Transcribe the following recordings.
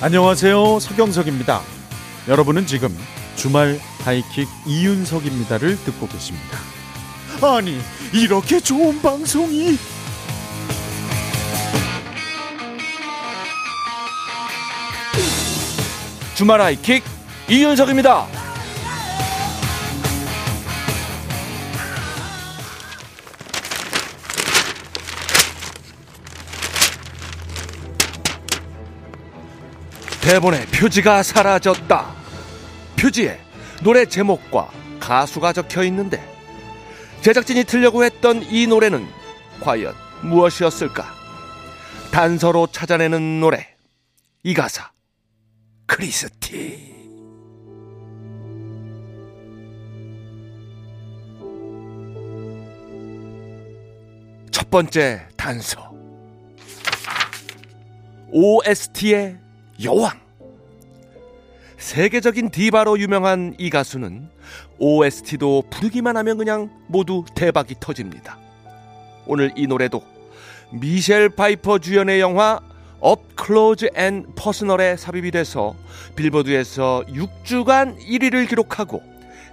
안녕하세요. 서경석입니다. 여러분은 지금 주말 하이킥 이윤석입니다를 듣고 계십니다. 아니, 이렇게 좋은 방송이 주말 하이킥 이윤석입니다. 대본에 표지가 사라졌다. 표지에 노래 제목과 가수가 적혀 있는데 제작진이 틀려고 했던 이 노래는 과연 무엇이었을까? 단서로 찾아내는 노래. 이 가사. 크리스티. 첫 번째 단서. OST의 여왕. 세계적인 디바로 유명한 이 가수는 OST도 부르기만 하면 그냥 모두 대박이 터집니다. 오늘 이 노래도 미셸 파이퍼 주연의 영화 Up Close and Personal에 삽입이 돼서 빌보드에서 6주간 1위를 기록하고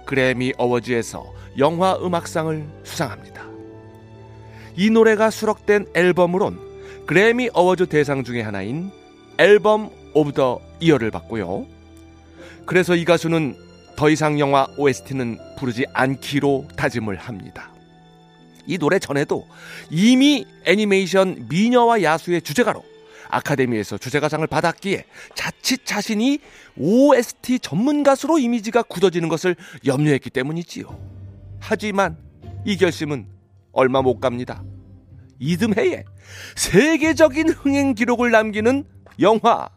그래미 어워즈에서 영화 음악상을 수상합니다. 이 노래가 수록된 앨범으론 그래미 어워즈 대상 중의 하나인 Album of the Year를 받고요. 그래서 이 가수는 더 이상 영화 OST는 부르지 않기로 다짐을 합니다. 이 노래 전에도 이미 애니메이션 미녀와 야수의 주제가로 아카데미에서 주제가상을 받았기에 자칫 자신이 OST 전문 가수로 이미지가 굳어지는 것을 염려했기 때문이지요. 하지만 이 결심은 얼마 못 갑니다. 이듬해에 세계적인 흥행 기록을 남기는 영화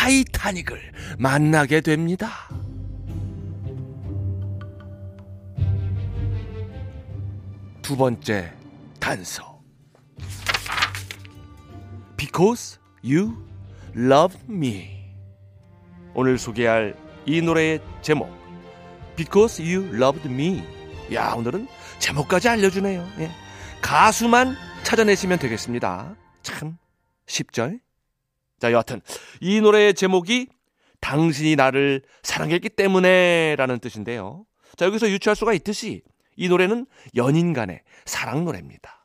타이타닉을 만나게 됩니다. 두 번째 단서. Because you love me. 오늘 소개할 이 노래의 제목. Because you loved me. 야, 오늘은 제목까지 알려주네요. 예. 가수만 찾아내시면 되겠습니다. 참 쉽죠? 자, 여하튼 이 노래의 제목이 당신이 나를 사랑했기 때문에 라는 뜻인데요. 자, 여기서 유추할 수가 있듯이 이 노래는 연인 간의 사랑 노래입니다.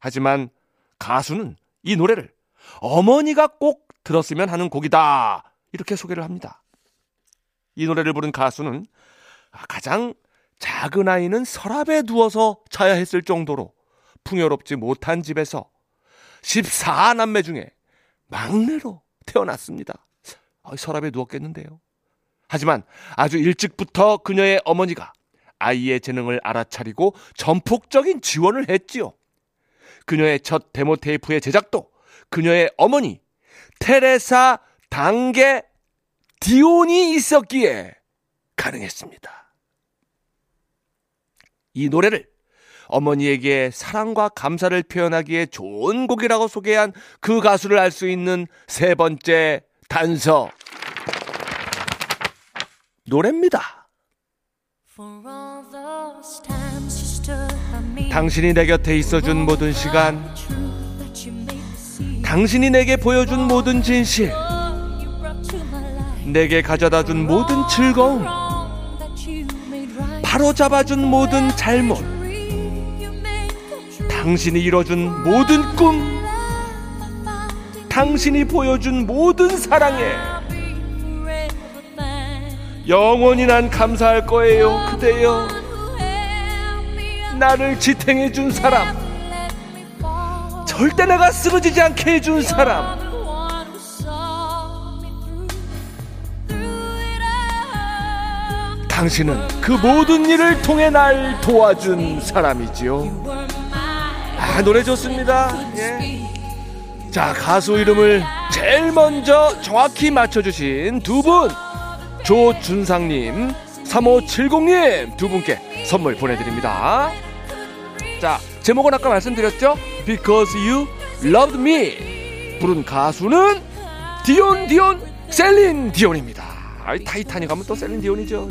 하지만 가수는 이 노래를 어머니가 꼭 들었으면 하는 곡이다. 이렇게 소개를 합니다. 이 노래를 부른 가수는 가장 작은 아이는 서랍에 두어서 자야 했을 정도로 풍요롭지 못한 집에서 14남매 중에 막내로 태어났습니다. 서랍에 누웠겠는데요. 하지만 아주 일찍부터 그녀의 어머니가 아이의 재능을 알아차리고 전폭적인 지원을 했지요. 그녀의 첫 데모 테이프의 제작도 그녀의 어머니 테레사 당계 디온이 있었기에 가능했습니다. 이 노래를 어머니에게 사랑과 감사를 표현하기에 좋은 곡이라고 소개한 그 가수를 알 수 있는 세 번째 단서. 노래입니다. 당신이 내 곁에 있어준 모든 시간, 당신이 내게 보여준 모든 진실, 내게 가져다 준 모든 즐거움, 바로 잡아준 모든 잘못, 당신이 이뤄준 모든 꿈, 당신이 보여준 모든 사랑에 영원히 난 감사할 거예요, 그대여. 나를 지탱해 준 사람, 절대 내가 쓰러지지 않게 해준 사람. 당신은 그 모든 일을 통해 날 도와준 사람이지요. 아, 노래 좋습니다. 예. 자, 가수 이름을 제일 먼저 정확히 맞춰주신 두 분. 조준상님, 3570님 두 분께 선물 보내드립니다. 자, 제목은 아까 말씀드렸죠? Because You Loved Me. 부른 가수는 디온, 디온, 셀린 디온입니다. 아이, 타이타닉 하면 또 셀린 디온이죠.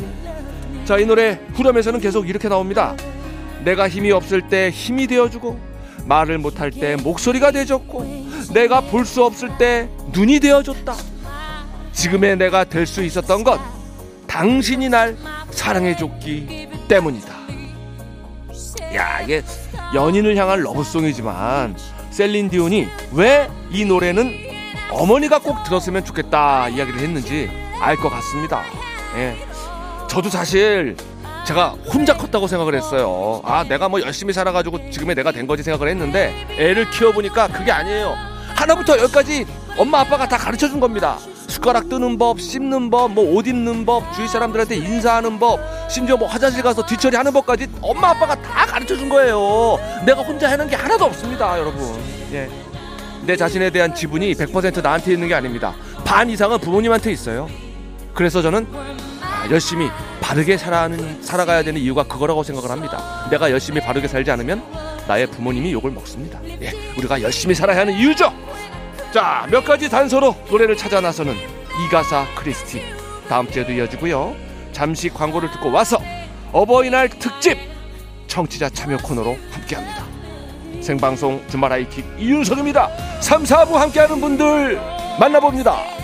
자, 이 노래 후렴에서는 계속 이렇게 나옵니다. 내가 힘이 없을 때 힘이 되어주고, 말을 못할 때 목소리가 되어줬고, 내가 볼 수 없을 때 눈이 되어줬다. 지금의 내가 될 수 있었던 건 당신이 날 사랑해줬기 때문이다. 야, 이게 연인을 향한 러브송이지만 셀린 디온이 왜 이 노래는 어머니가 꼭 들었으면 좋겠다 이야기를 했는지 알 것 같습니다. 예. 저도 사실 제가 혼자 컸다고 생각을 했어요. 아, 내가 뭐 열심히 살아가지고 지금의 내가 된 거지 생각을 했는데 애를 키워보니까 그게 아니에요. 하나부터 열까지 엄마 아빠가 다 가르쳐 준 겁니다. 숟가락 뜨는 법, 씹는 법, 뭐 옷 입는 법, 주위 사람들한테 인사하는 법, 심지어 뭐 화장실 가서 뒤처리 하는 법까지 엄마 아빠가 다 가르쳐 준 거예요. 내가 혼자 해낸 게 하나도 없습니다, 여러분. 예. 내 자신에 대한 지분이 100% 나한테 있는 게 아닙니다. 반 이상은 부모님한테 있어요. 그래서 저는 아, 열심히 바르게 살아가는, 살아가야 되는 이유가 그거라고 생각을 합니다. 내가 열심히 바르게 살지 않으면 나의 부모님이 욕을 먹습니다. 예, 우리가 열심히 살아야 하는 이유죠. 자, 몇 가지 단서로 노래를 찾아 나서는 이가사 크리스티. 다음 주에도 이어지고요. 잠시 광고를 듣고 와서 어버이날 특집 청취자 참여 코너로 함께합니다. 생방송 주말 하이킥 이윤석입니다. 3, 4부 함께하는 분들 만나봅니다.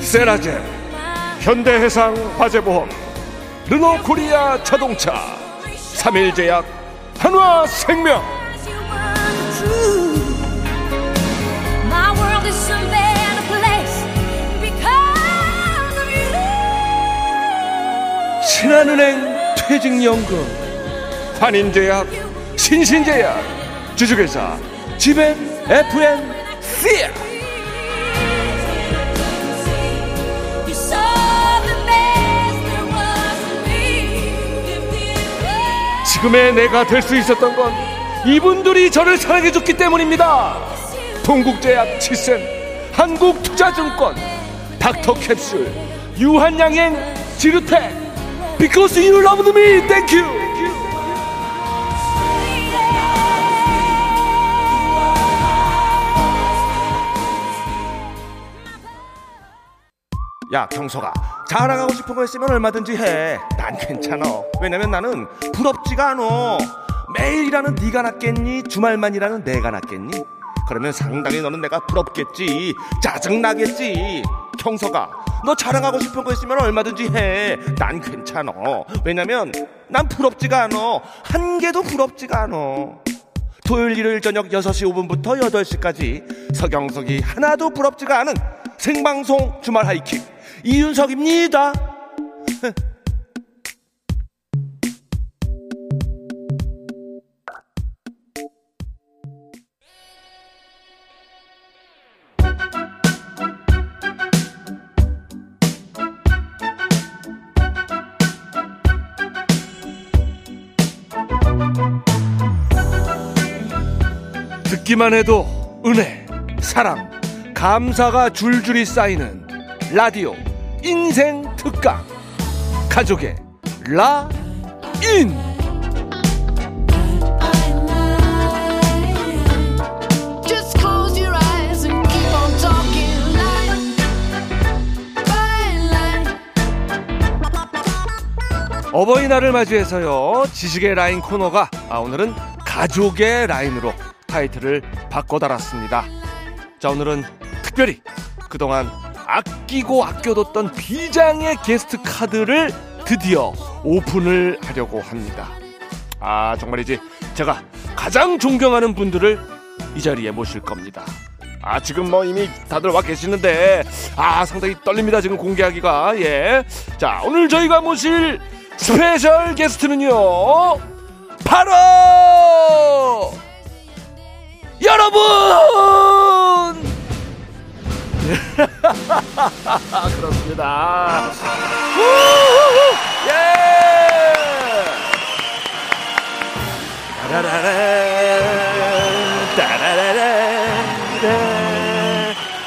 세라제 현대해상 화재보험 르노코리아 자동차 3일제약 한화생명. 신한은행 퇴직연금 환인제약 신신제약. 주식회사 지벤 FN c 지금의 내가 될 수 있었던 건 이분들이 저를 사랑해줬기 때문입니다. 동국제약 치센, 한국투자증권, 닥터캡슐, 유한양행, 지르텍, Because you loved me, thank you. 야 경서가 자랑하고 싶은 거 있으면 얼마든지 해난 괜찮아. 왜냐면 나는 부럽지가 않어 매일 일하는 네가 낫겠니? 주말만 일하는 내가 낫겠니? 그러면 상당히 너는 내가 부럽겠지. 짜증나겠지. 경서가 너 자랑하고 싶은 거 있으면 얼마든지 해난 괜찮아. 왜냐면 난 부럽지가 않어 한 개도 부럽지가 않어 토요일 일요일 저녁 6시 5분부터 8시까지 서경석이 하나도 부럽지가 않은 생방송 주말 하이킥 이윤석입니다. 듣기만 해도 은혜, 사랑, 감사가 줄줄이 쌓이는 라디오 인생 특강. 가족의 라인. 어버이날을 맞이해서요 지식의 라인 코너가 아, 오늘은 가족의 라인으로 타이틀을 바꿔 달았습니다. 자 오늘은 특별히 그동안 아끼고 아껴뒀던 비장의 게스트 카드를 드디어 오픈을 하려고 합니다. 아, 정말이지. 제가 가장 존경하는 분들을 이 자리에 모실 겁니다. 아, 지금 뭐 이미 다들 와 계시는데, 아, 상당히 떨립니다. 지금 공개하기가. 예. 자, 오늘 저희가 모실 스페셜 게스트는요, 바로! 여러분! 그렇습니다. 예! 따라라라, 따라라라,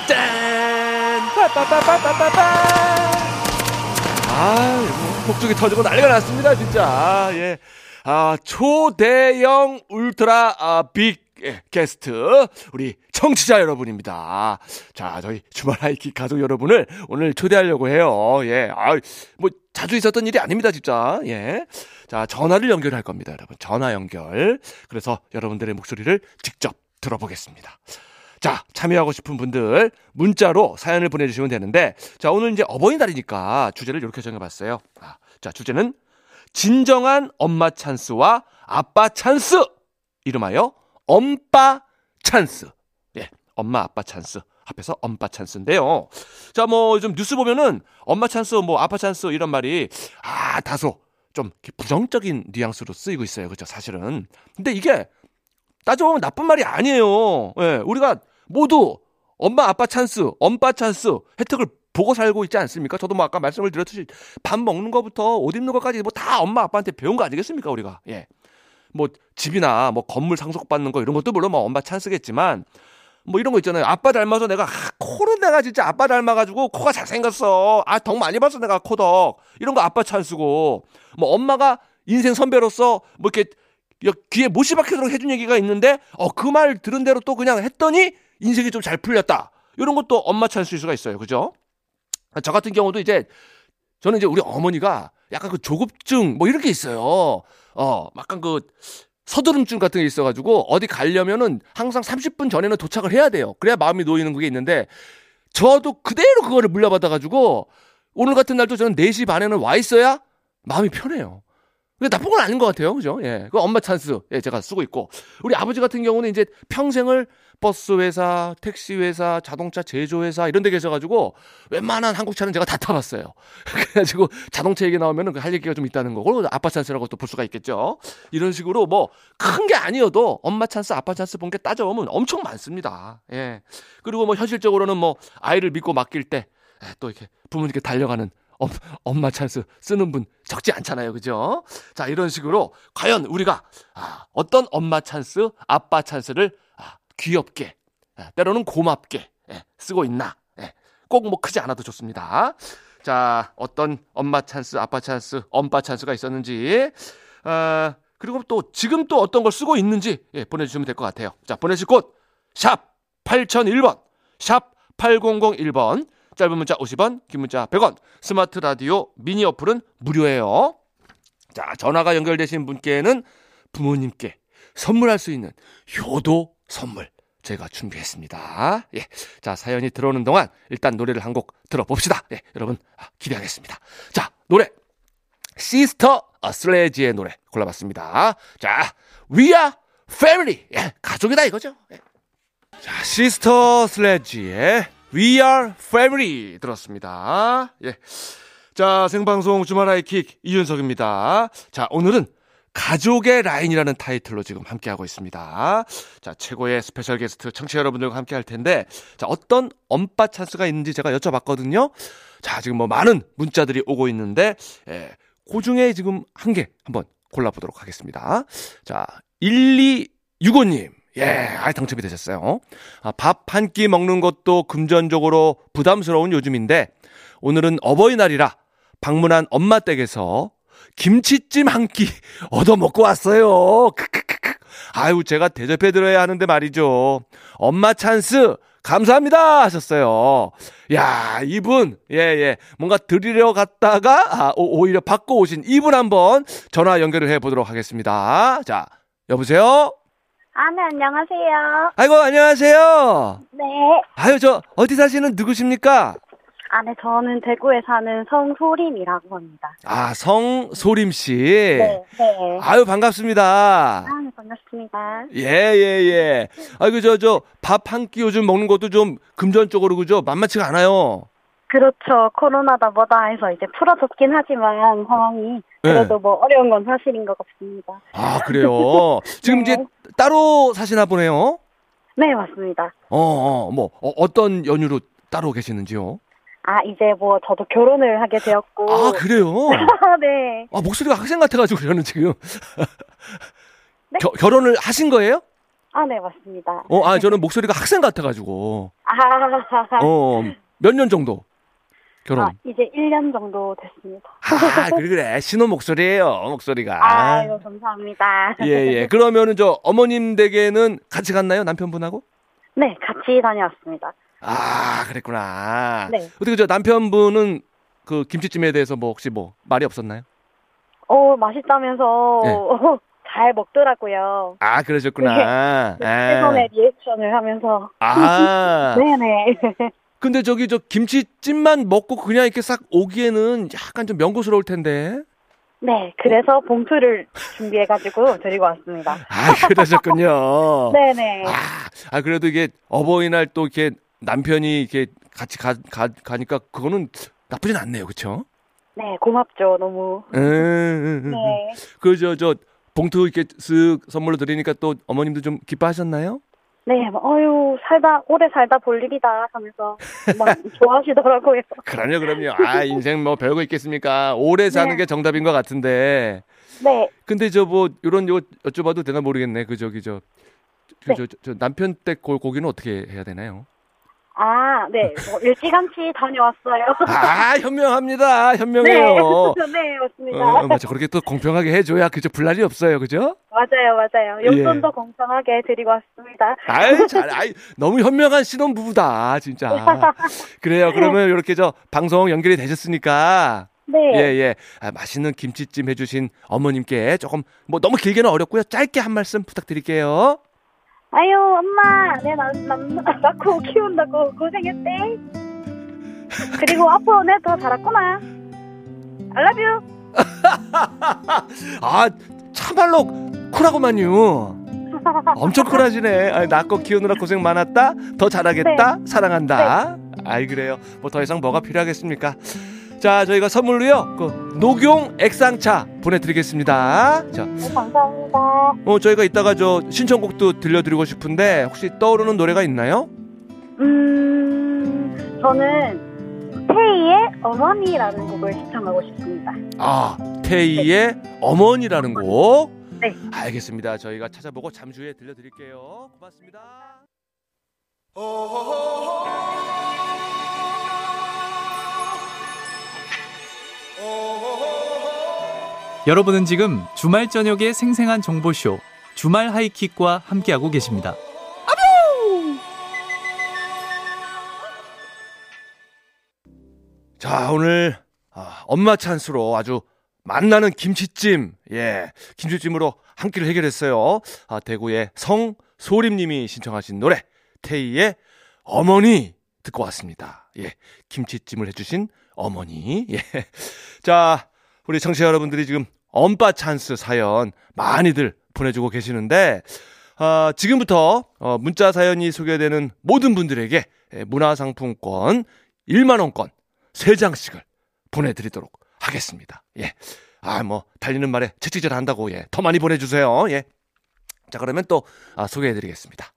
짠, 빠빠빠빠빠빠. 아, 목쪽이 터지고 난리가 났습니다, 진짜. 예. 아, 초대형 울트라 아, 빅 예, 게스트 우리 청취자 여러분입니다. 자, 저희 주말 하이킥 가족 여러분을 오늘 초대하려고 해요. 예, 아, 뭐 자주 있었던 일이 아닙니다, 진짜. 예. 자, 전화를 연결할 겁니다, 여러분. 전화 연결. 그래서 여러분들의 목소리를 직접 들어보겠습니다. 자, 참여하고 싶은 분들 문자로 사연을 보내 주시면 되는데, 자, 오늘 이제 어버이날이니까 주제를 이렇게 정해 봤어요. 아, 자, 주제는 진정한 엄마 찬스와 아빠 찬스! 이름하여 엄빠 찬스. 예, 엄마 아빠 찬스. 앞에서 엄빠 찬스인데요. 자, 뭐, 좀 뉴스 보면은 엄마 찬스, 뭐, 아빠 찬스 이런 말이, 아, 다소 좀 부정적인 뉘앙스로 쓰이고 있어요. 그죠, 사실은. 근데 이게 따져보면 나쁜 말이 아니에요. 예, 우리가 모두 엄마, 아빠 찬스, 엄빠 찬스 혜택을 보고 살고 있지 않습니까? 저도 뭐 아까 말씀을 드렸듯이 밥 먹는 것부터 옷 입는 것까지 뭐 다 엄마, 아빠한테 배운 거 아니겠습니까, 우리가? 예. 뭐 집이나 뭐 건물 상속받는 거 이런 것도 물론 뭐 엄마 찬스겠지만 뭐 이런 거 있잖아요. 아빠 닮아서 내가 아, 코는 내가 진짜 아빠 닮아가지고 코가 잘생겼어. 아 덕 많이 봤어 내가 코덕 이런 거 아빠 찬스고 뭐 엄마가 인생 선배로서 뭐 이렇게 귀에 못이 박히도록 해준 얘기가 있는데 어 그 말 들은 대로 또 그냥 했더니 인생이 좀 잘 풀렸다. 이런 것도 엄마 찬스일 수가 있어요. 그죠? 저 같은 경우도 이제 저는 이제 우리 어머니가 약간 그 조급증 뭐 이런 게 있어요. 어, 약간 그 서두름증 같은 게 있어가지고 어디 가려면은 항상 30분 전에는 도착을 해야 돼요. 그래야 마음이 놓이는 그게 있는데 저도 그대로 그거를 물려받아가지고 오늘 같은 날도 저는 4시 반에는 와 있어야 마음이 편해요. 근데 나쁜 건 아닌 것 같아요. 그죠? 예. 그 엄마 찬스. 예, 제가 쓰고 있고. 우리 아버지 같은 경우는 이제 평생을 버스 회사, 택시 회사, 자동차 제조 회사 이런 데 계셔 가지고 웬만한 한국 차는 제가 다 타 봤어요. 그래 가지고 자동차 얘기 나오면은 그할 얘기가 좀 있다는 거고 아빠 찬스라고 또 볼 수가 있겠죠. 이런 식으로 뭐 큰 게 아니어도 엄마 찬스, 아빠 찬스 본 게 따져보면 엄청 많습니다. 예. 그리고 뭐 현실적으로는 뭐 아이를 믿고 맡길 때 또 이렇게 부모님께 달려가는 엄, 엄마 찬스 쓰는 분 적지 않잖아요. 그죠? 자, 이런 식으로 과연 우리가 아, 어떤 엄마 찬스, 아빠 찬스를 아, 귀엽게, 아, 때로는 고맙게 예, 쓰고 있나? 예, 꼭 뭐 크지 않아도 좋습니다. 자, 어떤 엄마 찬스, 아빠 찬스, 엄빠 찬스가 있었는지, 아, 그리고 또 지금 또 어떤 걸 쓰고 있는지 예, 보내주시면 될 것 같아요. 자, 보내실 곳, 샵 8001번, 샵 8001번, 짧은 문자 50원, 긴 문자 100원, 스마트 라디오 미니 어플은 무료예요. 자, 전화가 연결되신 분께는 부모님께 선물할 수 있는 효도 선물 제가 준비했습니다. 예. 자, 사연이 들어오는 동안 일단 노래를 한 곡 들어봅시다. 예, 여러분, 아, 기대하겠습니다. 자, 노래. 시스터 슬레지의 노래 골라봤습니다. 자, We are family. 예, 가족이다 이거죠. 예. 자, 시스터 슬레지의 We are family 들었습니다. 예. 자, 생방송 주말 하이킥 이윤석입니다. 자, 오늘은 가족의 라인이라는 타이틀로 지금 함께하고 있습니다. 자, 최고의 special 게스트 청취자 여러분들과 함께 할 텐데, 자, 어떤 엄빠 찬스가 있는지 제가 여쭤봤거든요. 자, 지금 뭐 많은 문자들이 오고 있는데, 예, 그 중에 지금 한 개 한번 골라보도록 하겠습니다. 자, 1265님. 예, 아 당첨이 되셨어요. 아, 밥 한 끼 먹는 것도 금전적으로 부담스러운 요즘인데 오늘은 어버이날이라 방문한 엄마 댁에서 김치찜 한 끼 얻어 먹고 왔어요. 크크크크. 아유, 제가 대접해 드려야 하는데 말이죠. 엄마 찬스 감사합니다 하셨어요. 야, 이분 예, 예. 뭔가 드리려 갔다가 아, 오, 히려 받고 오신 이분 한번 전화 연결을 해 보도록 하겠습니다. 자, 여보세요? 아, 네, 안녕하세요. 아이고, 안녕하세요. 네. 아유, 저, 어디 사시는 누구십니까? 아, 네, 저는 대구에 사는 성소림이라고 합니다. 아, 성소림 씨. 네, 네. 아유, 반갑습니다. 아, 네, 반갑습니다. 예, 예, 예. 아이고, 저, 저, 밥 한 끼 요즘 먹는 것도 좀 금전적으로, 그죠? 만만치가 않아요. 그렇죠. 코로나다 뭐다 해서 이제 풀어졌긴 하지만 상황이 그래도 네. 뭐 어려운 건 사실인 것 같습니다. 아, 그래요. 지금 네. 이제 따로 사시나 보네요. 네, 맞습니다. 어, 어, 뭐, 어, 어떤 연유로 따로 계시는지요? 아, 이제 뭐 저도 결혼을 하게 되었고. 아, 그래요? 네. 아, 목소리가 학생 같아가지고, 저는 지금. 네? 겨, 결혼을 하신 거예요? 아, 네, 맞습니다. 어, 아, 저는 목소리가 학생 같아가지고. 아, 어, 몇 년 정도? 결혼. 아, 이제 1년 정도 됐습니다. 아, 그래, 그래. 신혼 목소리예요 목소리가. 아유, 감사합니다. 예, 예. 그러면은 저 어머님 댁에는 같이 갔나요? 남편분하고? 네, 같이 다녀왔습니다. 아, 그랬구나. 네. 어떻게 저 남편분은 그 김치찜에 대해서 뭐 혹시 뭐 말이 없었나요? 어, 맛있다면서 네. 잘 먹더라고요. 아, 그러셨구나. 최선의 리액션을 하면서. 아. 네네. 근데 저기 저 김치찜만 먹고 그냥 이렇게 싹 오기에는 약간 좀 명고스러울 텐데. 네, 그래서 봉투를 준비해가지고 드리고 왔습니다. 아, 그러셨군요. 네네. 아, 아, 그래도 이게 어버이날 또 이렇게 남편이 이렇게 같이 가, 가, 가니까 그거는 나쁘진 않네요. 그쵸? 네, 고맙죠, 너무. 음, 음, 음. 네. 그, 저, 저, 봉투 이렇게 쓱 선물로 드리니까 또 어머님도 좀 기뻐하셨나요? 네, 막, 어유 살다, 오래 살다 볼 일이다 하면서 막 좋아하시더라고요. 그럼요, 그럼요. 아, 인생 뭐 별거 있겠습니까? 오래 사는 네. 게 정답인 것 같은데. 네, 근데 저 뭐, 요런 요 여쭤봐도 되나 모르겠네. 그, 저기, 저, 그, 네. 저, 저, 저 남편 댁 고, 고기는 어떻게 해야 되나요? 아, 네, 뭐 일찌감치 다녀왔어요. 아, 현명합니다. 현명해요. 네, 네, 맞습니다. 어, 맞아. 그렇게 또 공평하게 해줘야 그저 분란이 없어요. 그죠? 맞아요, 맞아요. 예. 용돈도 공평하게 드리고 왔습니다. 아이, 잘, 아이, 너무 현명한 신혼 부부다, 진짜. 그래요. 그러면 이렇게 저 방송 연결이 되셨으니까. 네, 예, 예. 아, 맛있는 김치찜 해주신 어머님께 조금, 뭐 너무 길게는 어렵고요. 짧게 한 말씀 부탁드릴게요. 아유, 엄마, 내 남, 남, 낳고 키운다고 고생했대. 그리고 앞으로 내더 잘했구나. I love you. 아, 참말로 쿨하구만요. 엄청 쿨하시네. 아, 낳고 키우느라 고생 많았다. 더 잘하겠다. 사랑한다. 아이 그래요. 뭐 더 이상 뭐가 필요하겠습니까? 자, 저희가 선물로요. 그 녹용 액상차 보내드리겠습니다. 자, 네, 감사합니다. 어 저희가 이따가 저 신청곡도 들려드리고 싶은데 혹시 떠오르는 노래가 있나요? 음, 저는 태희의 어머니라는 곡을 시청하고 싶습니다. 아, 태희의 어머니라는 곡. 네. 알겠습니다. 저희가 찾아보고 잠시 후에 들려드릴게요. 고맙습니다. 여러분은 지금 주말 저녁의 생생한 정보쇼 주말 하이킥과 함께하고 계십니다. 자, 오늘 아, 엄마 찬스로 아주 만나는 김치찜, 예, 김치찜으로 한 끼를 해결했어요. 아, 대구의 성소림 님이 신청하신 노래 태희의 어머니 듣고 왔습니다. 예, 김치찜을 해 주신 어머니. 예, 자, 우리 청취자 여러분들이 지금 엄빠 찬스 사연 많이들 보내주고 계시는데 아, 지금부터 어, 문자 사연이 소개되는 모든 분들에게 예, 문화상품권 1만 원권 3장씩을 보내드리도록 하겠습니다. 예. 아, 뭐, 달리는 말에 채찍질 한다고, 예. 더 많이 보내주세요. 예. 자, 그러면 또, 아, 소개해드리겠습니다.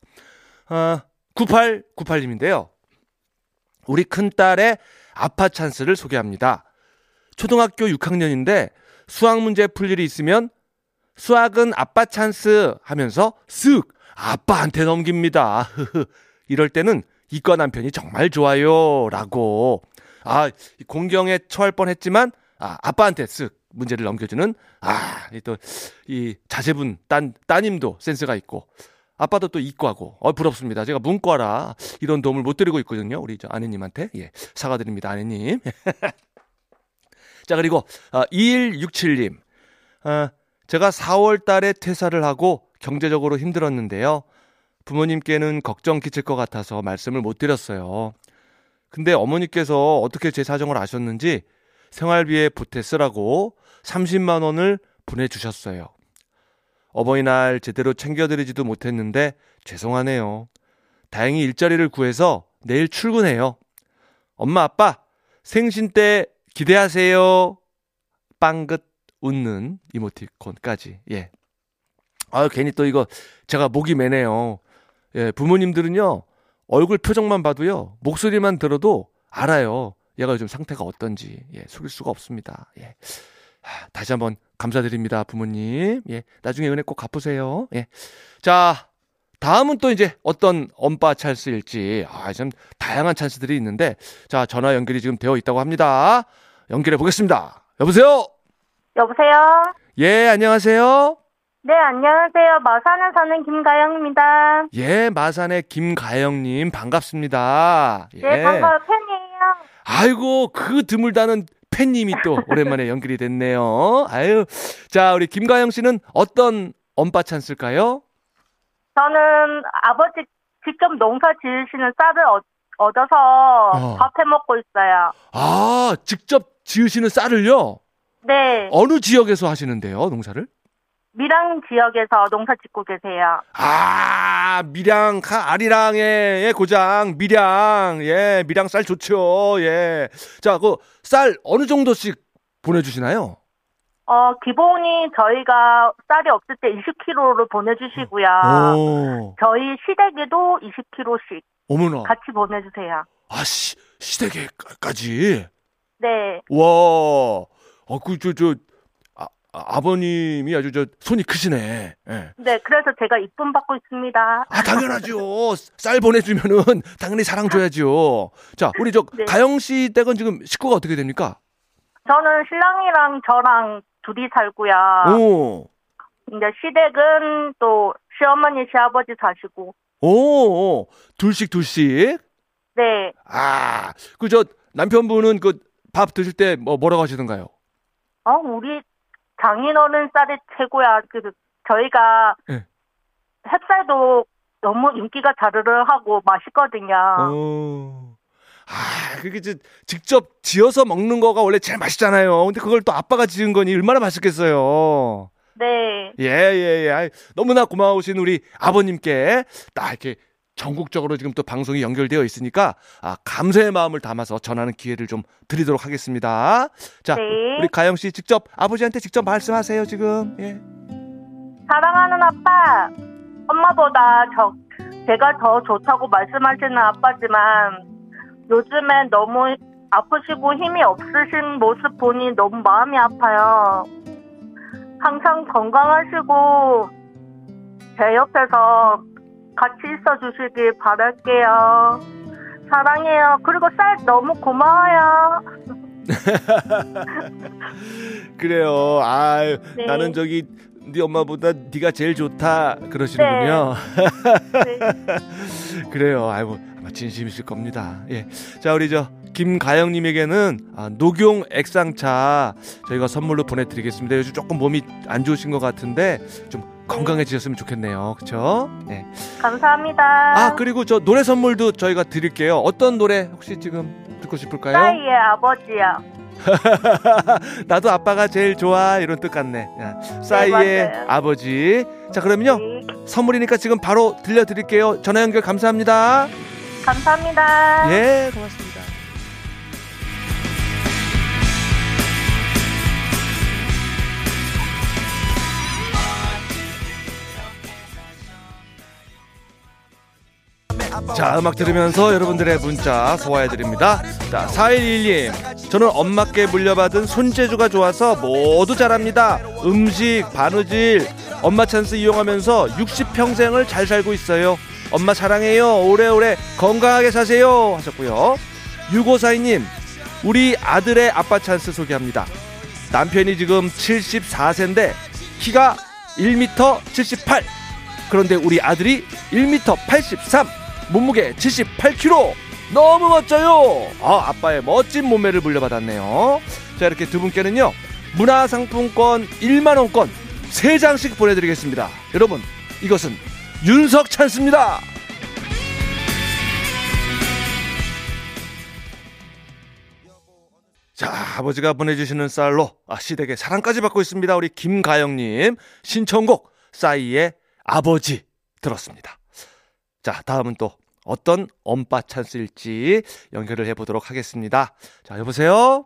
아, 9898님인데요. 우리 큰딸의 아빠 찬스를 소개합니다. 초등학교 6학년인데 수학 문제 풀 일이 있으면 수학은 아빠 찬스 하면서 쓱 아빠한테 넘깁니다. 이럴 때는 이과 남편이 정말 좋아요. 라고. 아, 이 공경에 처할 뻔 했지만, 아, 아빠한테 쓱 문제를 넘겨주는, 아, 이 또, 이 자제분, 따, 따님도 센스가 있고, 아빠도 또 이과고, 어, 부럽습니다. 제가 문과라 이런 도움을 못 드리고 있거든요. 우리 저 아내님한테. 예, 사과드립니다, 아내님. 자, 그리고, 아, 2167님. 아, 제가 4월 달에 퇴사를 하고 경제적으로 힘들었는데요. 부모님께는 걱정 끼칠 것 같아서 말씀을 못 드렸어요. 근데 어머니께서 어떻게 제 사정을 아셨는지 생활비에 보태 쓰라고 30만 원을 보내주셨어요. 어버이날 제대로 챙겨드리지도 못했는데 죄송하네요. 다행히 일자리를 구해서 내일 출근해요. 엄마, 아빠, 생신 때 기대하세요. 빵긋 웃는 이모티콘까지. 예. 아 괜히 또 이거 제가 목이 매네요. 예, 부모님들은요, 얼굴 표정만 봐도요, 목소리만 들어도 알아요. 얘가 요즘 상태가 어떤지. 예, 속일 수가 없습니다. 예. 하, 다시 한번 감사드립니다, 부모님. 예, 나중에 은혜 꼭 갚으세요. 예. 자, 다음은 또 이제 어떤 엄빠 찬스일지, 아, 참 다양한 찬스들이 있는데, 자, 전화 연결이 지금 되어 있다고 합니다. 연결해 보겠습니다. 여보세요? 여보세요? 예, 안녕하세요. 네, 안녕하세요. 마산에 사는 김가영입니다. 예, 마산의 김가영님 반갑습니다. 예. 네, 반가워 팬이에요. 아이고 그 드물다는 팬님이 또 오랜만에 연결이 됐네요. 아유. 자, 우리 김가영 씨는 어떤 엄빠 찬스일까요? 저는 아버지 직접 농사 지으시는 쌀을 얻, 얻어서 어. 밥해 먹고 있어요. 아, 직접 지으시는 쌀을요? 네, 어느 지역에서 하시는데요, 농사를? 밀양 지역에서 농사 짓고 계세요. 아, 밀양, 가- 아리랑의 고장, 밀양. 예, 밀양 쌀 좋죠. 예. 자, 그 쌀 어느 정도씩 보내주시나요? 어, 기본이 저희가 쌀이 없을 때 20kg를 보내주시고요. 오, 저희 시댁에도 20kg씩 어머나. 같이 보내주세요. 아, 시, 시댁에까지. 네, 와, 어, 그, 저, 저, 아, 아버님이 아주 저 손이 크시네. 예. 네, 그래서 제가 이쁨 받고 있습니다. 아, 당연하죠. 쌀 보내주면은 당연히 사랑 줘야죠. 자, 우리 저 네. 가영 씨 댁은 지금 식구가 어떻게 됩니까? 저는 신랑이랑 저랑 둘이 살고요. 오, 이제 시댁은 또 시어머니, 시아버지 사시고. 오, 오, 둘씩 둘씩. 네, 아, 그 저 남편분은 그 밥 드실 때 뭐 뭐라고 하시던가요? 어, 우리 장인어른 쌀이 최고야. 그, 저희가 네. 햅쌀도 너무 인기가 자르르하고 맛있거든요. 어. 아, 그게 저 직접 지어서 먹는 거가 원래 제일 맛있잖아요. 근데 그걸 또 아빠가 지은 거니 얼마나 맛있겠어요. 네, 예, 예, 예. 너무나 고마우신 우리 아버님께 딱 이렇게 전국적으로 지금 또 방송이 연결되어 있으니까 아, 감사의 마음을 담아서 전하는 기회를 좀 드리도록 하겠습니다. 자, 네. 우리 가영 씨 직접 아버지한테 직접 말씀하세요, 지금. 예. 사랑하는 아빠, 엄마보다 저, 제가 더 좋다고 말씀하시는 아빠지만 요즘엔 너무 아프시고 힘이 없으신 모습 보니 너무 마음이 아파요. 항상 건강하시고 제 옆에서 같이 있어 주시길 바랄게요. 사랑해요. 그리고 쌀 너무 고마워요. 그래요. 아, 네. 나는 저기 네 엄마보다 네가 제일 좋다 그러시는군요. 네. 그래요. 아이고 아마 진심이실 겁니다. 예. 자 우리 저 김가영님에게는 아, 녹용 액상차 저희가 선물로 보내드리겠습니다. 요즘 조금 몸이 안 좋으신 것 같은데 좀 건강해지셨으면 좋겠네요. 그렇죠? 네. 감사합니다. 아 그리고 저 노래 선물도 저희가 드릴게요. 어떤 노래 혹시 지금 듣고 싶을까요? 싸이의 아버지요. 나도 아빠가 제일 좋아 이런 뜻 같네. 야, 싸이의 맞아요. 아버지. 자 그러면요 네, 선물이니까 지금 바로 들려드릴게요. 전화 연결 감사합니다. 감사합니다. 예, 고맙습니다. 자, 음악 들으면서 여러분들의 문자 소화해드립니다. 자, 4111님. 저는 엄마께 물려받은 손재주가 좋아서 모두 잘합니다. 음식, 바느질, 엄마 찬스 이용하면서 60평생을 잘 살고 있어요. 엄마 사랑해요. 오래오래 건강하게 사세요. 하셨고요. 6542님. 우리 아들의 아빠 찬스 소개합니다. 남편이 지금 74세인데 키가 1m 78. 그런데 우리 아들이 1m 83. 몸무게 78kg. 너무 멋져요. 아, 아빠의 멋진 몸매를 물려받았네요. 자, 이렇게 두 분께는요. 문화상품권 1만 원권 3장씩 보내 드리겠습니다. 여러분, 이것은 윤석 찬스입니다. 자, 아버지가 보내주시는 쌀로 아, 시댁의 사랑까지 받고 있습니다. 우리 김가영님 신청곡 싸이의 아버지 들었습니다. 자, 다음은 또 어떤 엄빠 찬스일지 연결을 해보도록 하겠습니다. 자, 여보세요?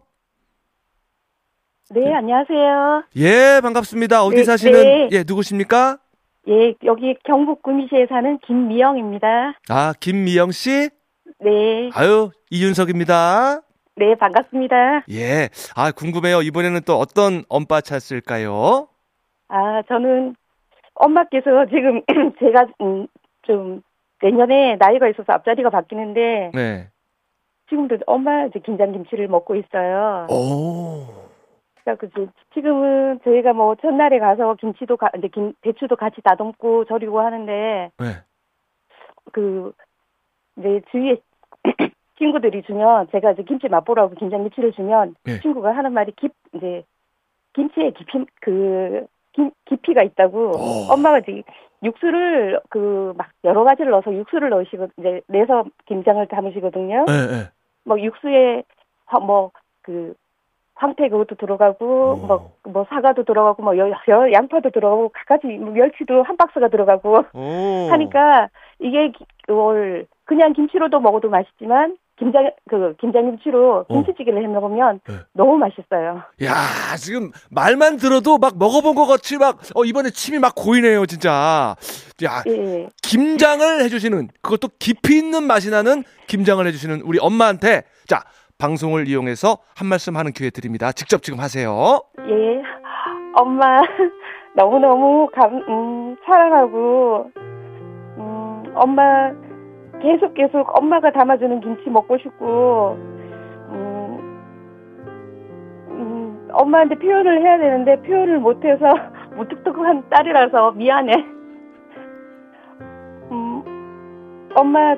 네, 안녕하세요. 예, 반갑습니다. 어디 네, 사시는, 네. 예, 누구십니까? 예, 여기 경북 구미시에 사는 김미영입니다. 아, 김미영 씨? 네, 아유, 이윤석입니다. 네, 반갑습니다. 예, 아, 궁금해요. 이번에는 또 어떤 엄빠 찬스일까요? 아, 저는 엄마께서 지금 제가 음, 좀 내년에 나이가 있어서 앞자리가 바뀌는데 네. 지금도 엄마 이제 김장 김치를 먹고 있어요. 오. 그러니까 그 지금은 저희가 뭐 첫날에 가서 김치도 가, 이제 김, 배추도 같이 다듬고 절이고 하는데 네. 그 이제 주위에 친구들이 주면 제가 이제 김치 맛보라고 김장 김치를 주면 네. 친구가 하는 말이 깊 이제 김치에 깊이 그 김, 깊이가 있다고 오. 엄마가 이제 육수를 그 막 여러 가지를 넣어서 육수를 넣으시고 이제 내서 김장을 담으시거든요. 예, 예. 뭐 육수에 뭐그 황태 그것도 들어가고 오. 뭐, 뭐 사과도 들어가고 뭐 여, 여- 양파도 들어가고 갖가지 뭐 멸치도 한 박스가 들어가고 오. 하니까 이게 기- 그걸 그냥 김치로도 먹어도 맛있지만 김장 그 김장김치로 김치찌개를 해 먹으면 네. 너무 맛있어요. 야, 지금 말만 들어도 막 먹어본 것 같이 막, 어, 이번에 침이 막 고이네요, 진짜. 야, 예. 김장을 해주시는, 그것도 깊이 있는 맛이 나는 김장을 해주시는 우리 엄마한테, 자, 방송을 이용해서 한 말씀 하는 기회 드립니다. 직접 지금 하세요. 예. 엄마 너무 너무 감 음, 사랑하고 음, 엄마 계속 계속 엄마가 담아주는 김치 먹고 싶고 음, 음, 엄마한테 표현을 해야 되는데 표현을 못해서 무뚝뚝한 딸이라서 미안해. 음, 엄마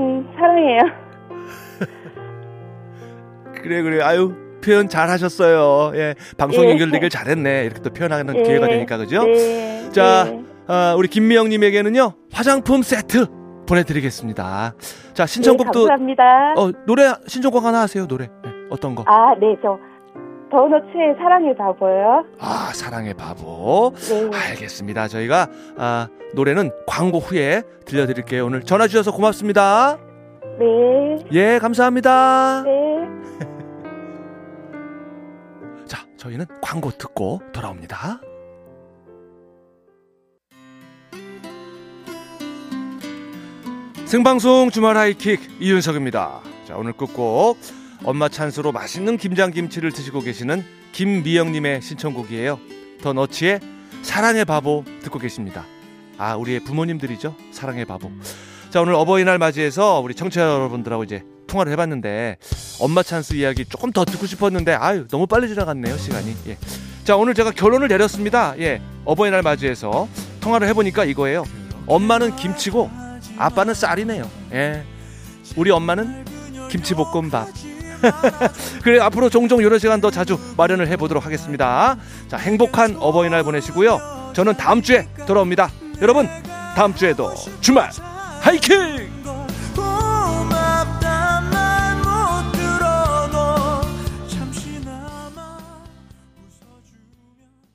음, 사랑해요. 그래, 그래. 아유, 표현 잘 하셨어요. 예. 방송 예. 연결되길 잘했네. 이렇게 또 표현하는 예. 기회가 되니까, 그죠? 네. 자, 네. 아, 우리 김미영님에게는요, 화장품 세트 보내드리겠습니다. 자, 신청곡도, 네, 감사합니다. 어, 노래, 신청곡 하나 하세요, 노래. 네, 어떤 거? 아, 네, 저 더너츠의 사랑의 바보요. 아, 사랑의 바보. 네. 알겠습니다. 저희가 아, 노래는 광고 후에 들려드릴게요. 오늘 전화 주셔서 고맙습니다. 네. 예, 감사합니다. 네. 자, 저희는 광고 듣고 돌아옵니다. 생방송 주말 하이킥 이윤석입니다. 자, 오늘 끝곡 엄마 찬스로 맛있는 김장김치를 드시고 계시는 김미영님의 신청곡이에요. 더 너치의 사랑의 바보 듣고 계십니다. 아, 우리의 부모님들이죠. 사랑의 바보. 자, 오늘 어버이날 맞이해서 우리 청취자 여러분들하고 이제 통화를 해봤는데 엄마 찬스 이야기 조금 더 듣고 싶었는데 아유 너무 빨리 지나갔네요 시간이. 예. 자 오늘 제가 결론을 내렸습니다. 예, 어버이날 맞이해서 통화를 해보니까 이거예요. 엄마는 김치고 아빠는 쌀이네요. 예, 우리 엄마는 김치볶음밥. 그래 앞으로 종종 이런 시간 더 자주 마련을 해보도록 하겠습니다. 자 행복한 어버이날 보내시고요. 저는 다음 주에 돌아옵니다. 여러분 다음 주에도 주말 하이킹!